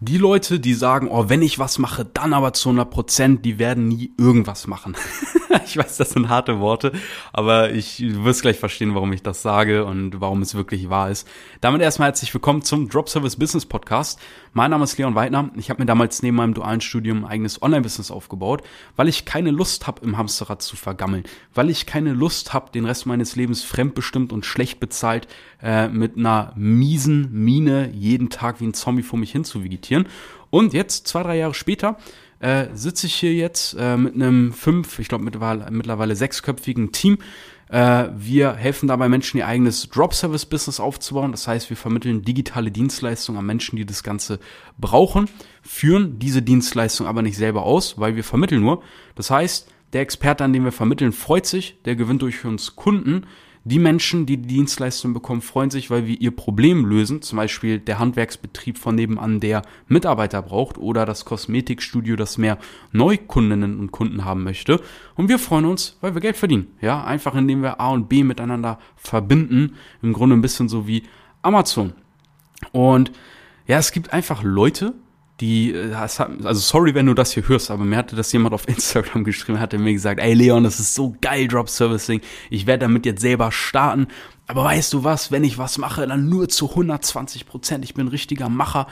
Die Leute, die sagen, oh, wenn ich was mache, dann aber zu 100 Prozent, die werden nie irgendwas machen. ich weiß, das sind harte Worte, aber ich wirst gleich verstehen, warum ich das sage und warum es wirklich wahr ist. Damit erstmal herzlich willkommen zum Drop Service Business Podcast. Mein Name ist Leon Weidner. Ich habe mir damals neben meinem dualen Studium ein eigenes Online-Business aufgebaut, weil ich keine Lust habe, im Hamsterrad zu vergammeln, weil ich keine Lust habe, den Rest meines Lebens fremdbestimmt und schlecht bezahlt äh, mit einer miesen Mine jeden Tag wie ein Zombie vor mich hin zu vegetieren. Und jetzt, zwei, drei Jahre später, äh, sitze ich hier jetzt äh, mit einem fünf, ich glaube mittlerweile, mittlerweile sechsköpfigen Team. Äh, wir helfen dabei Menschen, ihr eigenes Drop-Service-Business aufzubauen. Das heißt, wir vermitteln digitale Dienstleistungen an Menschen, die das Ganze brauchen, führen diese Dienstleistung aber nicht selber aus, weil wir vermitteln nur. Das heißt, der Experte, an dem wir vermitteln, freut sich, der gewinnt durch uns Kunden, die Menschen, die die Dienstleistung bekommen, freuen sich, weil wir ihr Problem lösen. Zum Beispiel der Handwerksbetrieb von nebenan, der Mitarbeiter braucht oder das Kosmetikstudio, das mehr Neukundinnen und Kunden haben möchte. Und wir freuen uns, weil wir Geld verdienen. Ja, einfach indem wir A und B miteinander verbinden. Im Grunde ein bisschen so wie Amazon. Und ja, es gibt einfach Leute, die, äh, also sorry, wenn du das hier hörst, aber mir hatte das jemand auf Instagram geschrieben, hatte mir gesagt, ey Leon, das ist so geil, Drop Servicing, ich werde damit jetzt selber starten, aber weißt du was, wenn ich was mache, dann nur zu 120 Prozent, ich bin richtiger Macher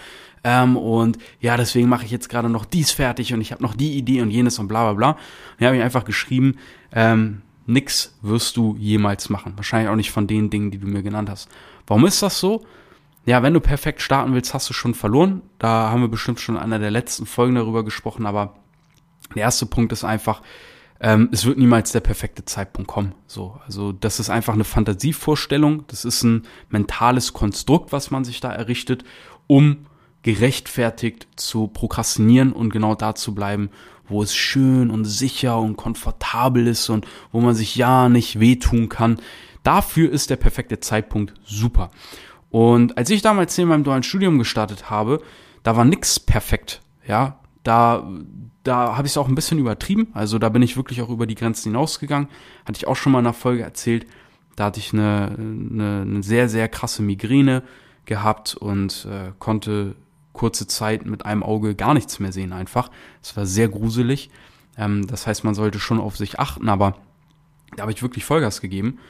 ähm, und ja, deswegen mache ich jetzt gerade noch dies fertig und ich habe noch die Idee und jenes und bla bla bla. Und habe ich einfach geschrieben, ähm, nix wirst du jemals machen, wahrscheinlich auch nicht von den Dingen, die du mir genannt hast. Warum ist das so? Ja, wenn du perfekt starten willst, hast du schon verloren. Da haben wir bestimmt schon in einer der letzten Folgen darüber gesprochen, aber der erste Punkt ist einfach, ähm, es wird niemals der perfekte Zeitpunkt kommen. So, also das ist einfach eine Fantasievorstellung, das ist ein mentales Konstrukt, was man sich da errichtet, um gerechtfertigt zu prokrastinieren und genau da zu bleiben, wo es schön und sicher und komfortabel ist und wo man sich ja nicht wehtun kann. Dafür ist der perfekte Zeitpunkt super. Und als ich damals in meinem dualen Studium gestartet habe, da war nix perfekt. Ja, da, da habe ich es auch ein bisschen übertrieben. Also da bin ich wirklich auch über die Grenzen hinausgegangen. Hatte ich auch schon mal in einer Folge erzählt. Da hatte ich eine, eine, eine sehr, sehr krasse Migräne gehabt und äh, konnte kurze Zeit mit einem Auge gar nichts mehr sehen einfach. Es war sehr gruselig. Ähm, das heißt, man sollte schon auf sich achten, aber da habe ich wirklich Vollgas gegeben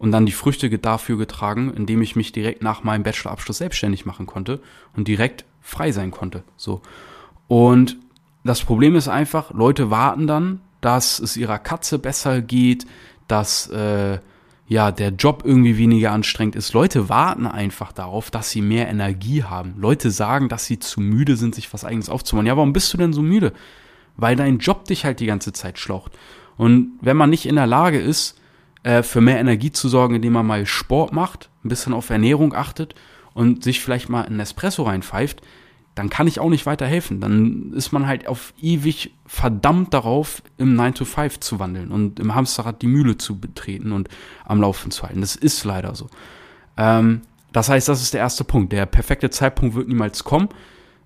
und dann die Früchte dafür getragen, indem ich mich direkt nach meinem Bachelorabschluss selbstständig machen konnte und direkt frei sein konnte. So. Und das Problem ist einfach, Leute warten dann, dass es ihrer Katze besser geht, dass äh, ja der Job irgendwie weniger anstrengend ist. Leute warten einfach darauf, dass sie mehr Energie haben. Leute sagen, dass sie zu müde sind, sich was eigenes aufzubauen. Ja, warum bist du denn so müde? Weil dein Job dich halt die ganze Zeit schlaucht. Und wenn man nicht in der Lage ist, äh, für mehr Energie zu sorgen, indem man mal Sport macht, ein bisschen auf Ernährung achtet und sich vielleicht mal ein Espresso reinpfeift, dann kann ich auch nicht weiterhelfen. Dann ist man halt auf ewig verdammt darauf, im 9 to 5 zu wandeln und im Hamsterrad die Mühle zu betreten und am Laufen zu halten. Das ist leider so. Ähm, das heißt, das ist der erste Punkt. Der perfekte Zeitpunkt wird niemals kommen.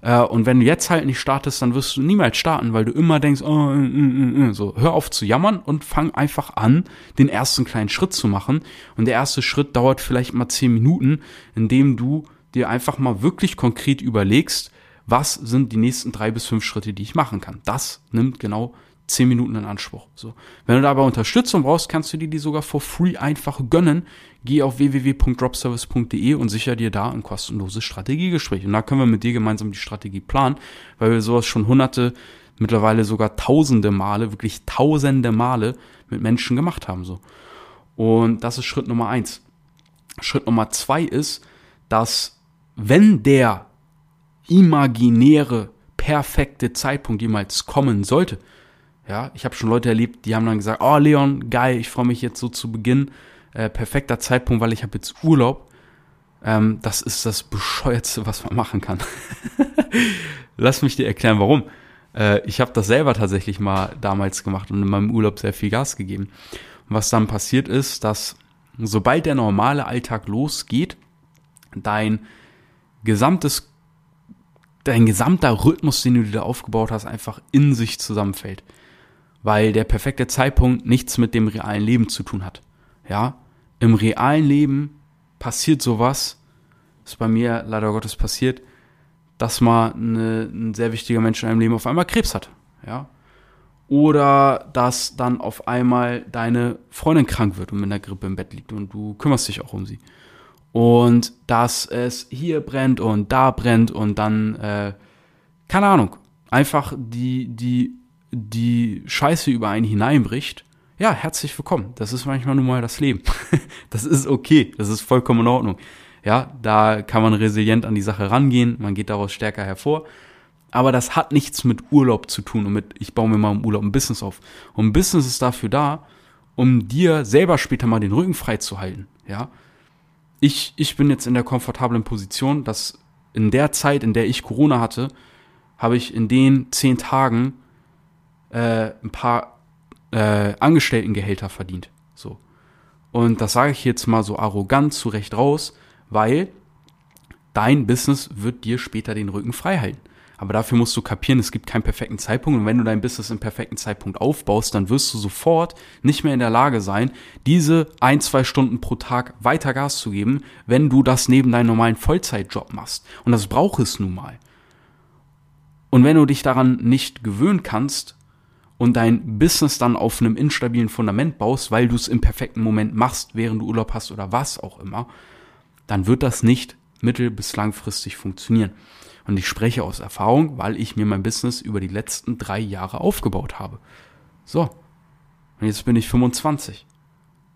Äh, und wenn du jetzt halt nicht startest, dann wirst du niemals starten, weil du immer denkst, oh, äh, äh, äh, so, hör auf zu jammern und fang einfach an, den ersten kleinen Schritt zu machen. Und der erste Schritt dauert vielleicht mal zehn Minuten, indem du dir einfach mal wirklich konkret überlegst, was sind die nächsten drei bis fünf Schritte, die ich machen kann. Das nimmt genau zehn Minuten in Anspruch. So. Wenn du dabei Unterstützung brauchst, kannst du dir die sogar for free einfach gönnen. Geh auf www.dropservice.de und sicher dir da ein kostenloses Strategiegespräch. Und da können wir mit dir gemeinsam die Strategie planen, weil wir sowas schon hunderte, mittlerweile sogar tausende Male, wirklich tausende Male mit Menschen gemacht haben. So. Und das ist Schritt Nummer eins. Schritt Nummer zwei ist, dass wenn der imaginäre, perfekte Zeitpunkt jemals kommen sollte, ja, ich habe schon Leute erlebt, die haben dann gesagt, oh Leon, geil, ich freue mich jetzt so zu Beginn. Äh, perfekter Zeitpunkt, weil ich habe jetzt Urlaub. Ähm, das ist das bescheuertste, was man machen kann. Lass mich dir erklären, warum. Äh, ich habe das selber tatsächlich mal damals gemacht und in meinem Urlaub sehr viel Gas gegeben. Und was dann passiert ist, dass sobald der normale Alltag losgeht, dein gesamtes dein gesamter Rhythmus, den du dir da aufgebaut hast, einfach in sich zusammenfällt weil der perfekte Zeitpunkt nichts mit dem realen Leben zu tun hat. Ja, im realen Leben passiert sowas, ist bei mir leider Gottes passiert, dass mal eine, ein sehr wichtiger Mensch in deinem Leben auf einmal Krebs hat. Ja. Oder dass dann auf einmal deine Freundin krank wird und mit einer Grippe im Bett liegt und du kümmerst dich auch um sie. Und dass es hier brennt und da brennt und dann, äh, keine Ahnung, einfach die, die, die Scheiße über einen hineinbricht. Ja, herzlich willkommen. Das ist manchmal nun mal das Leben. das ist okay. Das ist vollkommen in Ordnung. Ja, da kann man resilient an die Sache rangehen. Man geht daraus stärker hervor aber das hat nichts mit Urlaub zu tun und mit, ich baue mir mal im Urlaub ein Business auf. Und ein Business ist dafür da, um dir selber später mal den Rücken frei zu halten, ja. Ich, ich bin jetzt in der komfortablen Position, dass in der Zeit, in der ich Corona hatte, habe ich in den zehn Tagen äh, ein paar äh, Angestelltengehälter verdient. So. Und das sage ich jetzt mal so arrogant zurecht raus, weil dein Business wird dir später den Rücken frei halten. Aber dafür musst du kapieren, es gibt keinen perfekten Zeitpunkt. Und wenn du dein Business im perfekten Zeitpunkt aufbaust, dann wirst du sofort nicht mehr in der Lage sein, diese ein, zwei Stunden pro Tag weiter Gas zu geben, wenn du das neben deinem normalen Vollzeitjob machst. Und das braucht es nun mal. Und wenn du dich daran nicht gewöhnen kannst und dein Business dann auf einem instabilen Fundament baust, weil du es im perfekten Moment machst, während du Urlaub hast oder was auch immer, dann wird das nicht mittel- bis langfristig funktionieren. Und ich spreche aus Erfahrung, weil ich mir mein Business über die letzten drei Jahre aufgebaut habe. So. Und jetzt bin ich 25.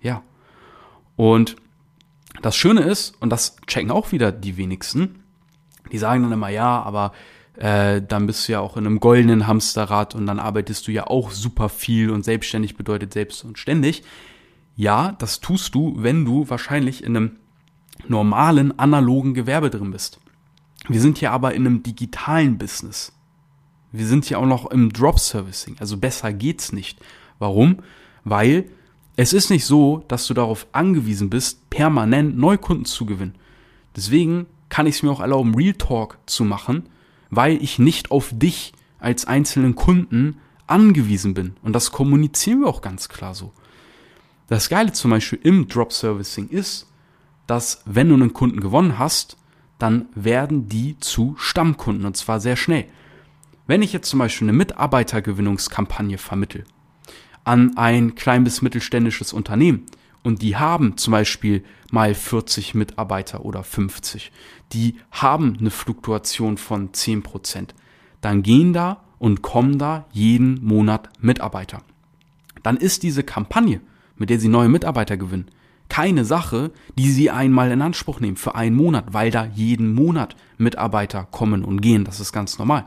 Ja. Und das Schöne ist, und das checken auch wieder die wenigsten, die sagen dann immer, ja, aber äh, dann bist du ja auch in einem goldenen Hamsterrad und dann arbeitest du ja auch super viel und selbstständig bedeutet selbst und ständig. Ja, das tust du, wenn du wahrscheinlich in einem normalen analogen Gewerbe drin bist. Wir sind hier aber in einem digitalen Business. Wir sind hier auch noch im Drop Servicing. Also besser geht's nicht. Warum? Weil es ist nicht so, dass du darauf angewiesen bist, permanent Neukunden zu gewinnen. Deswegen kann ich es mir auch erlauben, Real Talk zu machen, weil ich nicht auf dich als einzelnen Kunden angewiesen bin. Und das kommunizieren wir auch ganz klar so. Das Geile zum Beispiel im Drop Servicing ist, dass wenn du einen Kunden gewonnen hast, dann werden die zu Stammkunden und zwar sehr schnell. Wenn ich jetzt zum Beispiel eine Mitarbeitergewinnungskampagne vermittel an ein klein bis mittelständisches Unternehmen und die haben zum Beispiel mal 40 Mitarbeiter oder 50, die haben eine Fluktuation von 10 Prozent, dann gehen da und kommen da jeden Monat Mitarbeiter. Dann ist diese Kampagne, mit der sie neue Mitarbeiter gewinnen, keine Sache, die sie einmal in Anspruch nehmen für einen Monat, weil da jeden Monat Mitarbeiter kommen und gehen. Das ist ganz normal.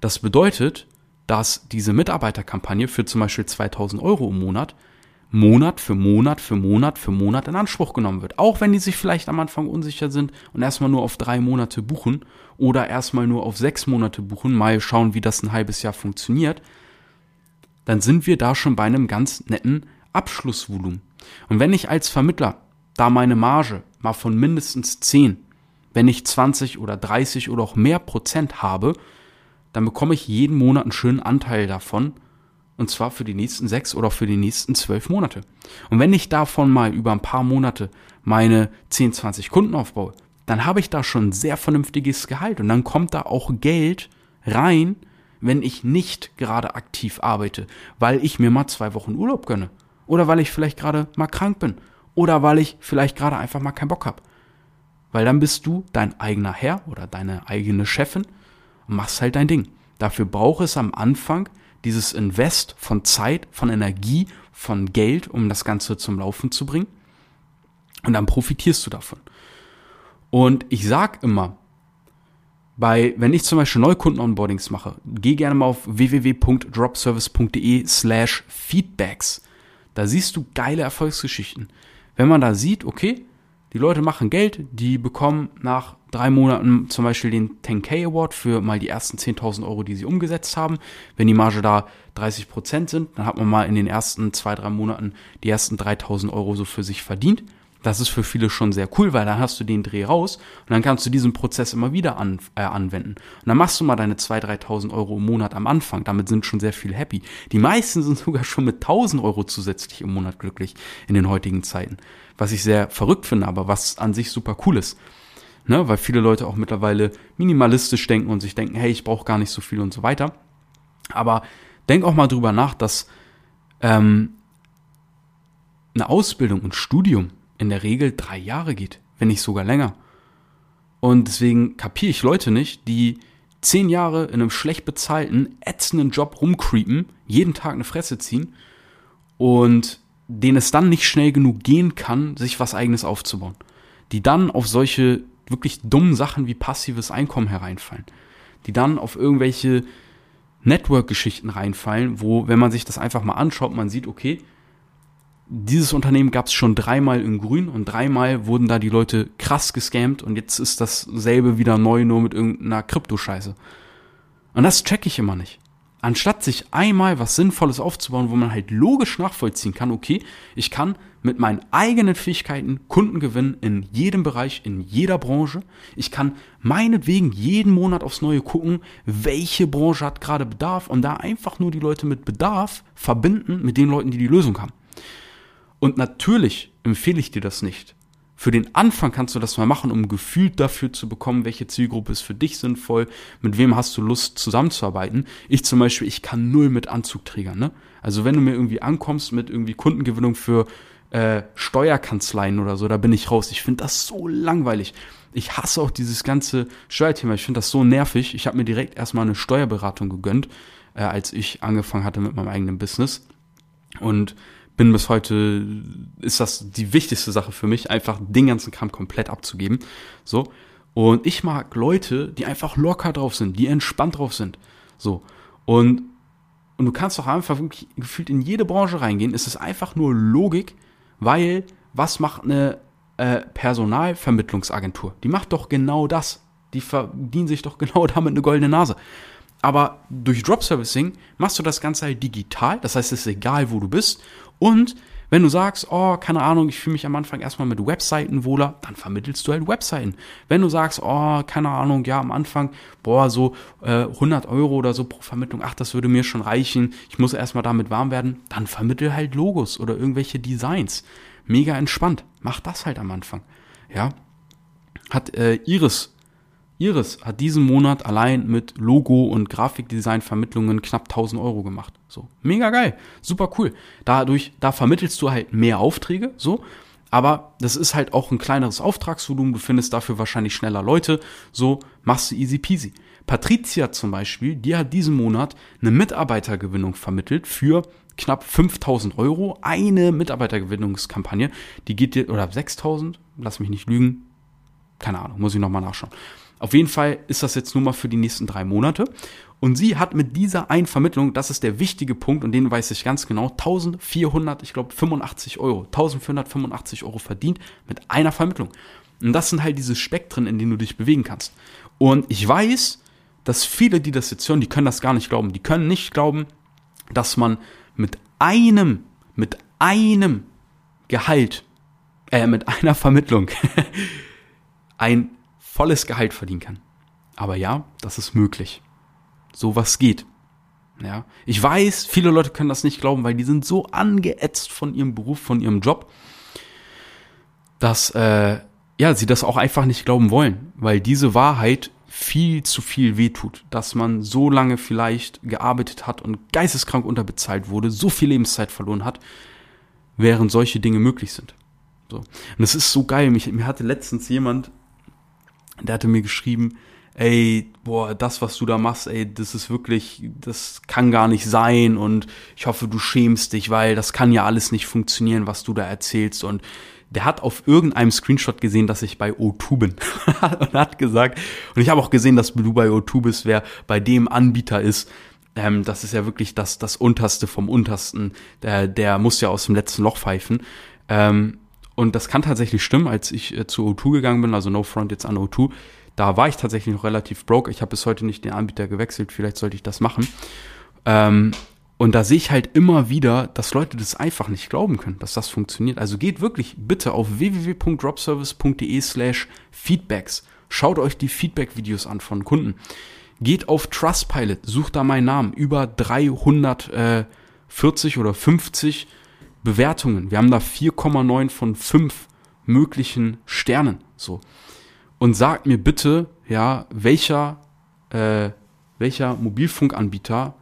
Das bedeutet, dass diese Mitarbeiterkampagne für zum Beispiel 2000 Euro im Monat Monat für Monat für Monat für Monat in Anspruch genommen wird. Auch wenn die sich vielleicht am Anfang unsicher sind und erstmal nur auf drei Monate buchen oder erstmal nur auf sechs Monate buchen, mal schauen, wie das ein halbes Jahr funktioniert, dann sind wir da schon bei einem ganz netten Abschlussvolumen. Und wenn ich als Vermittler da meine Marge mal von mindestens 10, wenn nicht 20 oder 30 oder auch mehr Prozent habe, dann bekomme ich jeden Monat einen schönen Anteil davon. Und zwar für die nächsten sechs oder für die nächsten zwölf Monate. Und wenn ich davon mal über ein paar Monate meine 10, 20 Kunden aufbaue, dann habe ich da schon ein sehr vernünftiges Gehalt. Und dann kommt da auch Geld rein, wenn ich nicht gerade aktiv arbeite, weil ich mir mal zwei Wochen Urlaub gönne. Oder weil ich vielleicht gerade mal krank bin. Oder weil ich vielleicht gerade einfach mal keinen Bock habe. Weil dann bist du dein eigener Herr oder deine eigene Chefin und machst halt dein Ding. Dafür braucht es am Anfang dieses Invest von Zeit, von Energie, von Geld, um das Ganze zum Laufen zu bringen. Und dann profitierst du davon. Und ich sag immer, bei, wenn ich zum Beispiel Neukunden-Onboardings mache, geh gerne mal auf www.dropservice.de slash feedbacks. Da siehst du geile Erfolgsgeschichten. Wenn man da sieht, okay, die Leute machen Geld, die bekommen nach drei Monaten zum Beispiel den 10k Award für mal die ersten 10.000 Euro, die sie umgesetzt haben. Wenn die Marge da 30 Prozent sind, dann hat man mal in den ersten zwei, drei Monaten die ersten 3.000 Euro so für sich verdient. Das ist für viele schon sehr cool, weil dann hast du den Dreh raus und dann kannst du diesen Prozess immer wieder an, äh, anwenden. Und dann machst du mal deine 2.000, 3.000 Euro im Monat am Anfang. Damit sind schon sehr viele happy. Die meisten sind sogar schon mit 1.000 Euro zusätzlich im Monat glücklich in den heutigen Zeiten. Was ich sehr verrückt finde, aber was an sich super cool ist. ne? weil viele Leute auch mittlerweile minimalistisch denken und sich denken, hey, ich brauche gar nicht so viel und so weiter. Aber denk auch mal drüber nach, dass ähm, eine Ausbildung und Studium in der Regel drei Jahre geht, wenn nicht sogar länger. Und deswegen kapiere ich Leute nicht, die zehn Jahre in einem schlecht bezahlten, ätzenden Job rumcreepen, jeden Tag eine Fresse ziehen und denen es dann nicht schnell genug gehen kann, sich was eigenes aufzubauen. Die dann auf solche wirklich dummen Sachen wie passives Einkommen hereinfallen. Die dann auf irgendwelche Network-Geschichten reinfallen, wo, wenn man sich das einfach mal anschaut, man sieht, okay, dieses Unternehmen gab es schon dreimal in Grün und dreimal wurden da die Leute krass gescammt und jetzt ist dasselbe wieder neu, nur mit irgendeiner Kryptoscheiße. Und das check ich immer nicht. Anstatt sich einmal was Sinnvolles aufzubauen, wo man halt logisch nachvollziehen kann, okay, ich kann mit meinen eigenen Fähigkeiten Kunden gewinnen in jedem Bereich, in jeder Branche. Ich kann meinetwegen jeden Monat aufs Neue gucken, welche Branche hat gerade Bedarf und da einfach nur die Leute mit Bedarf verbinden mit den Leuten, die die Lösung haben. Und natürlich empfehle ich dir das nicht. Für den Anfang kannst du das mal machen, um ein Gefühl dafür zu bekommen, welche Zielgruppe ist für dich sinnvoll, mit wem hast du Lust zusammenzuarbeiten. Ich zum Beispiel, ich kann null mit Anzugträgern. Ne? Also wenn du mir irgendwie ankommst mit irgendwie Kundengewinnung für äh, Steuerkanzleien oder so, da bin ich raus. Ich finde das so langweilig. Ich hasse auch dieses ganze Steuerthema. Ich finde das so nervig. Ich habe mir direkt erstmal eine Steuerberatung gegönnt, äh, als ich angefangen hatte mit meinem eigenen Business. Und bin bis heute, ist das die wichtigste Sache für mich, einfach den ganzen Kram komplett abzugeben. So. Und ich mag Leute, die einfach locker drauf sind, die entspannt drauf sind. So. Und, und du kannst doch einfach wirklich gefühlt in jede Branche reingehen. Es ist einfach nur Logik, weil was macht eine äh, Personalvermittlungsagentur? Die macht doch genau das. Die verdienen sich doch genau damit eine goldene Nase. Aber durch Drop Servicing machst du das Ganze halt digital. Das heißt, es ist egal, wo du bist. Und wenn du sagst, oh, keine Ahnung, ich fühle mich am Anfang erstmal mit Webseiten wohler, dann vermittelst du halt Webseiten. Wenn du sagst, oh, keine Ahnung, ja, am Anfang, boah, so äh, 100 Euro oder so pro Vermittlung, ach, das würde mir schon reichen, ich muss erstmal damit warm werden, dann vermittel halt Logos oder irgendwelche Designs. Mega entspannt. Mach das halt am Anfang. Ja. Hat äh, Iris Iris hat diesen Monat allein mit Logo und Grafikdesign-Vermittlungen knapp 1000 Euro gemacht. So, mega geil, super cool. Dadurch, da vermittelst du halt mehr Aufträge, so. Aber das ist halt auch ein kleineres Auftragsvolumen. Du findest dafür wahrscheinlich schneller Leute. So machst du easy peasy. Patricia zum Beispiel, die hat diesen Monat eine Mitarbeitergewinnung vermittelt für knapp 5000 Euro. Eine Mitarbeitergewinnungskampagne, die geht dir, oder 6000, lass mich nicht lügen. Keine Ahnung, muss ich nochmal nachschauen. Auf jeden Fall ist das jetzt nur mal für die nächsten drei Monate. Und sie hat mit dieser Einvermittlung, das ist der wichtige Punkt und den weiß ich ganz genau, 1400, ich glaube 85 Euro, 1485 Euro verdient mit einer Vermittlung. Und das sind halt diese Spektren, in denen du dich bewegen kannst. Und ich weiß, dass viele, die das jetzt hören, die können das gar nicht glauben. Die können nicht glauben, dass man mit einem, mit einem Gehalt, äh, mit einer Vermittlung ein volles Gehalt verdienen kann. Aber ja, das ist möglich. Sowas geht. Ja, ich weiß, viele Leute können das nicht glauben, weil die sind so angeätzt von ihrem Beruf, von ihrem Job, dass äh, ja sie das auch einfach nicht glauben wollen, weil diese Wahrheit viel zu viel wehtut, dass man so lange vielleicht gearbeitet hat und geisteskrank unterbezahlt wurde, so viel Lebenszeit verloren hat, während solche Dinge möglich sind. So. Und es ist so geil. Mich, mir hatte letztens jemand der hatte mir geschrieben, ey, boah, das, was du da machst, ey, das ist wirklich, das kann gar nicht sein und ich hoffe, du schämst dich, weil das kann ja alles nicht funktionieren, was du da erzählst. Und der hat auf irgendeinem Screenshot gesehen, dass ich bei O2 bin und hat gesagt, und ich habe auch gesehen, dass du bei O2 bist, wer bei dem Anbieter ist, ähm, das ist ja wirklich das, das Unterste vom Untersten, der, der muss ja aus dem letzten Loch pfeifen. Ähm, und das kann tatsächlich stimmen, als ich äh, zu O2 gegangen bin, also No Front jetzt an O2, da war ich tatsächlich noch relativ broke. Ich habe bis heute nicht den Anbieter gewechselt, vielleicht sollte ich das machen. Ähm, und da sehe ich halt immer wieder, dass Leute das einfach nicht glauben können, dass das funktioniert. Also geht wirklich bitte auf www.dropservice.de slash feedbacks. Schaut euch die Feedback-Videos an von Kunden. Geht auf Trustpilot, sucht da meinen Namen. Über 340 oder 50 Bewertungen. Wir haben da 4,9 von 5 möglichen Sternen. So. und sagt mir bitte, ja, welcher, äh, welcher Mobilfunkanbieter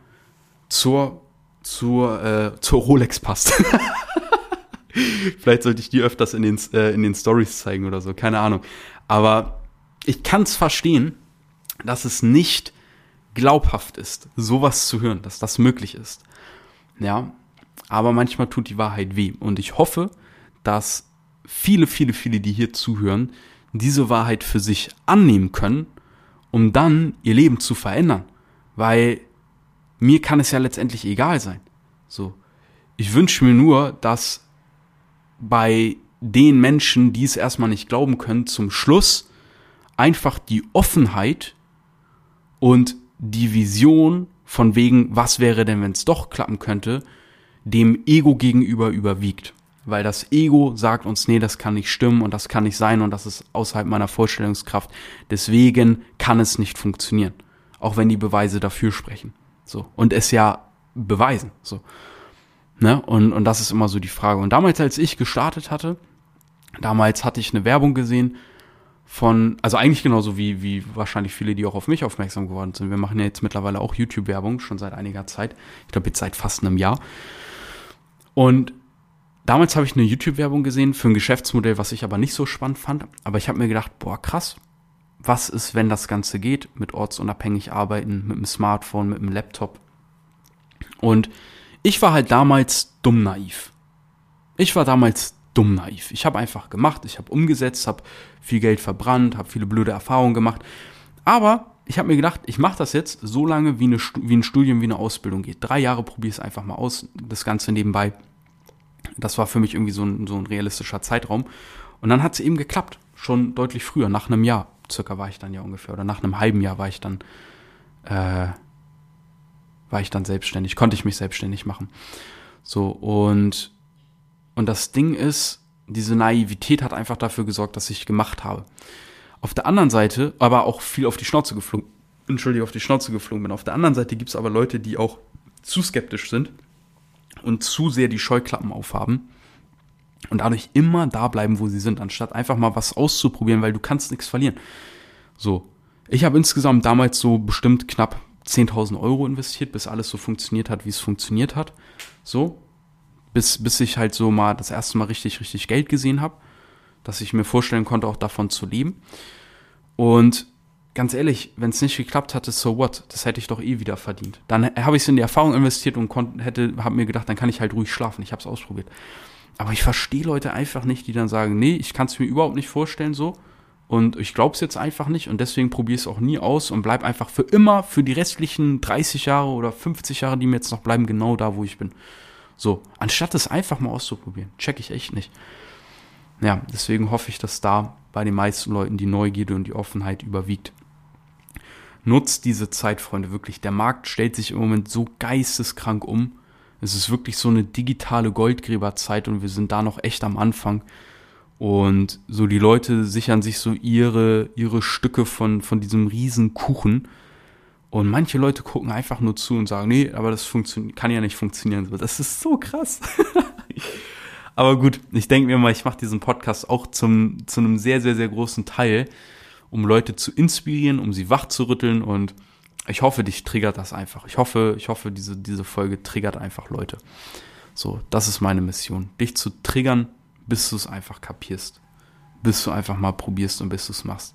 zur, zur, äh, zur Rolex passt. Vielleicht sollte ich die öfters in den, äh, in den Stories zeigen oder so, keine Ahnung. Aber ich kann es verstehen, dass es nicht glaubhaft ist, sowas zu hören, dass das möglich ist. Ja, aber manchmal tut die Wahrheit weh. Und ich hoffe, dass viele, viele, viele, die hier zuhören, diese Wahrheit für sich annehmen können, um dann ihr Leben zu verändern. Weil mir kann es ja letztendlich egal sein. So. Ich wünsche mir nur, dass bei den Menschen, die es erstmal nicht glauben können, zum Schluss einfach die Offenheit und die Vision von wegen, was wäre denn, wenn es doch klappen könnte, dem Ego gegenüber überwiegt. Weil das Ego sagt uns, nee, das kann nicht stimmen und das kann nicht sein und das ist außerhalb meiner Vorstellungskraft. Deswegen kann es nicht funktionieren. Auch wenn die Beweise dafür sprechen. So. Und es ja beweisen. So. Ne? Und, und das ist immer so die Frage. Und damals, als ich gestartet hatte, damals hatte ich eine Werbung gesehen von, also eigentlich genauso wie, wie wahrscheinlich viele, die auch auf mich aufmerksam geworden sind. Wir machen ja jetzt mittlerweile auch YouTube-Werbung, schon seit einiger Zeit. Ich glaube, jetzt seit fast einem Jahr. Und damals habe ich eine YouTube-Werbung gesehen für ein Geschäftsmodell, was ich aber nicht so spannend fand. Aber ich habe mir gedacht, boah, krass, was ist, wenn das Ganze geht, mit ortsunabhängig arbeiten, mit dem Smartphone, mit dem Laptop. Und ich war halt damals dumm naiv. Ich war damals dumm naiv. Ich habe einfach gemacht, ich habe umgesetzt, habe viel Geld verbrannt, habe viele blöde Erfahrungen gemacht. Aber ich habe mir gedacht, ich mache das jetzt so lange, wie, eine, wie ein Studium, wie eine Ausbildung geht. Drei Jahre probiere es einfach mal aus, das Ganze nebenbei. Das war für mich irgendwie so ein, so ein realistischer Zeitraum. Und dann hat es eben geklappt. Schon deutlich früher, nach einem Jahr circa war ich dann ja ungefähr. Oder nach einem halben Jahr war ich dann, äh, war ich dann selbstständig, konnte ich mich selbstständig machen. So, und und das Ding ist, diese Naivität hat einfach dafür gesorgt, dass ich gemacht habe. Auf der anderen Seite, aber auch viel auf die Schnauze geflogen, entschuldige, auf die Schnauze geflogen bin. Auf der anderen Seite gibt es aber Leute, die auch zu skeptisch sind und zu sehr die Scheuklappen aufhaben und dadurch immer da bleiben, wo sie sind, anstatt einfach mal was auszuprobieren, weil du kannst nichts verlieren. So, ich habe insgesamt damals so bestimmt knapp 10.000 Euro investiert, bis alles so funktioniert hat, wie es funktioniert hat. So, bis, bis ich halt so mal das erste Mal richtig, richtig Geld gesehen habe, dass ich mir vorstellen konnte, auch davon zu leben. Und ganz ehrlich, wenn es nicht geklappt hatte, so what? Das hätte ich doch eh wieder verdient. Dann habe ich es in die Erfahrung investiert und hätte, habe mir gedacht, dann kann ich halt ruhig schlafen. Ich habe es ausprobiert. Aber ich verstehe Leute einfach nicht, die dann sagen, nee, ich kann es mir überhaupt nicht vorstellen so. Und ich glaube es jetzt einfach nicht und deswegen probiere ich es auch nie aus und bleib einfach für immer, für die restlichen 30 Jahre oder 50 Jahre, die mir jetzt noch bleiben, genau da, wo ich bin. So, anstatt es einfach mal auszuprobieren. Check ich echt nicht. Ja, deswegen hoffe ich, dass da bei den meisten Leuten die Neugierde und die Offenheit überwiegt. Nutzt diese Zeit, Freunde, wirklich. Der Markt stellt sich im Moment so geisteskrank um. Es ist wirklich so eine digitale Goldgräberzeit und wir sind da noch echt am Anfang. Und so die Leute sichern sich so ihre, ihre Stücke von, von diesem riesen Kuchen und manche Leute gucken einfach nur zu und sagen, nee, aber das kann ja nicht funktionieren. Das ist so krass. aber gut, ich denke mir mal, ich mache diesen Podcast auch zum, zu einem sehr, sehr, sehr großen Teil, um Leute zu inspirieren, um sie wach zu rütteln und ich hoffe, dich triggert das einfach. Ich hoffe, ich hoffe, diese, diese Folge triggert einfach Leute. So, das ist meine Mission. Dich zu triggern, bis du es einfach kapierst. Bis du einfach mal probierst und bis du es machst.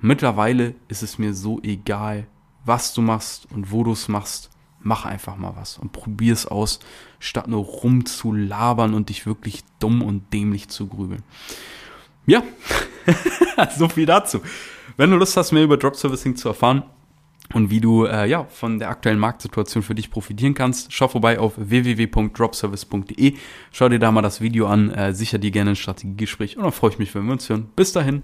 Mittlerweile ist es mir so egal, was du machst und wo du es machst. Mach einfach mal was und probier es aus, statt nur rumzulabern und dich wirklich dumm und dämlich zu grübeln. Ja, so viel dazu. Wenn du Lust hast, mehr über Drop Servicing zu erfahren, und wie du äh, ja von der aktuellen Marktsituation für dich profitieren kannst, schau vorbei auf www.dropservice.de. Schau dir da mal das Video an, äh, sicher dir gerne ein Strategiegespräch und dann freue ich mich, wenn wir uns hören. Bis dahin.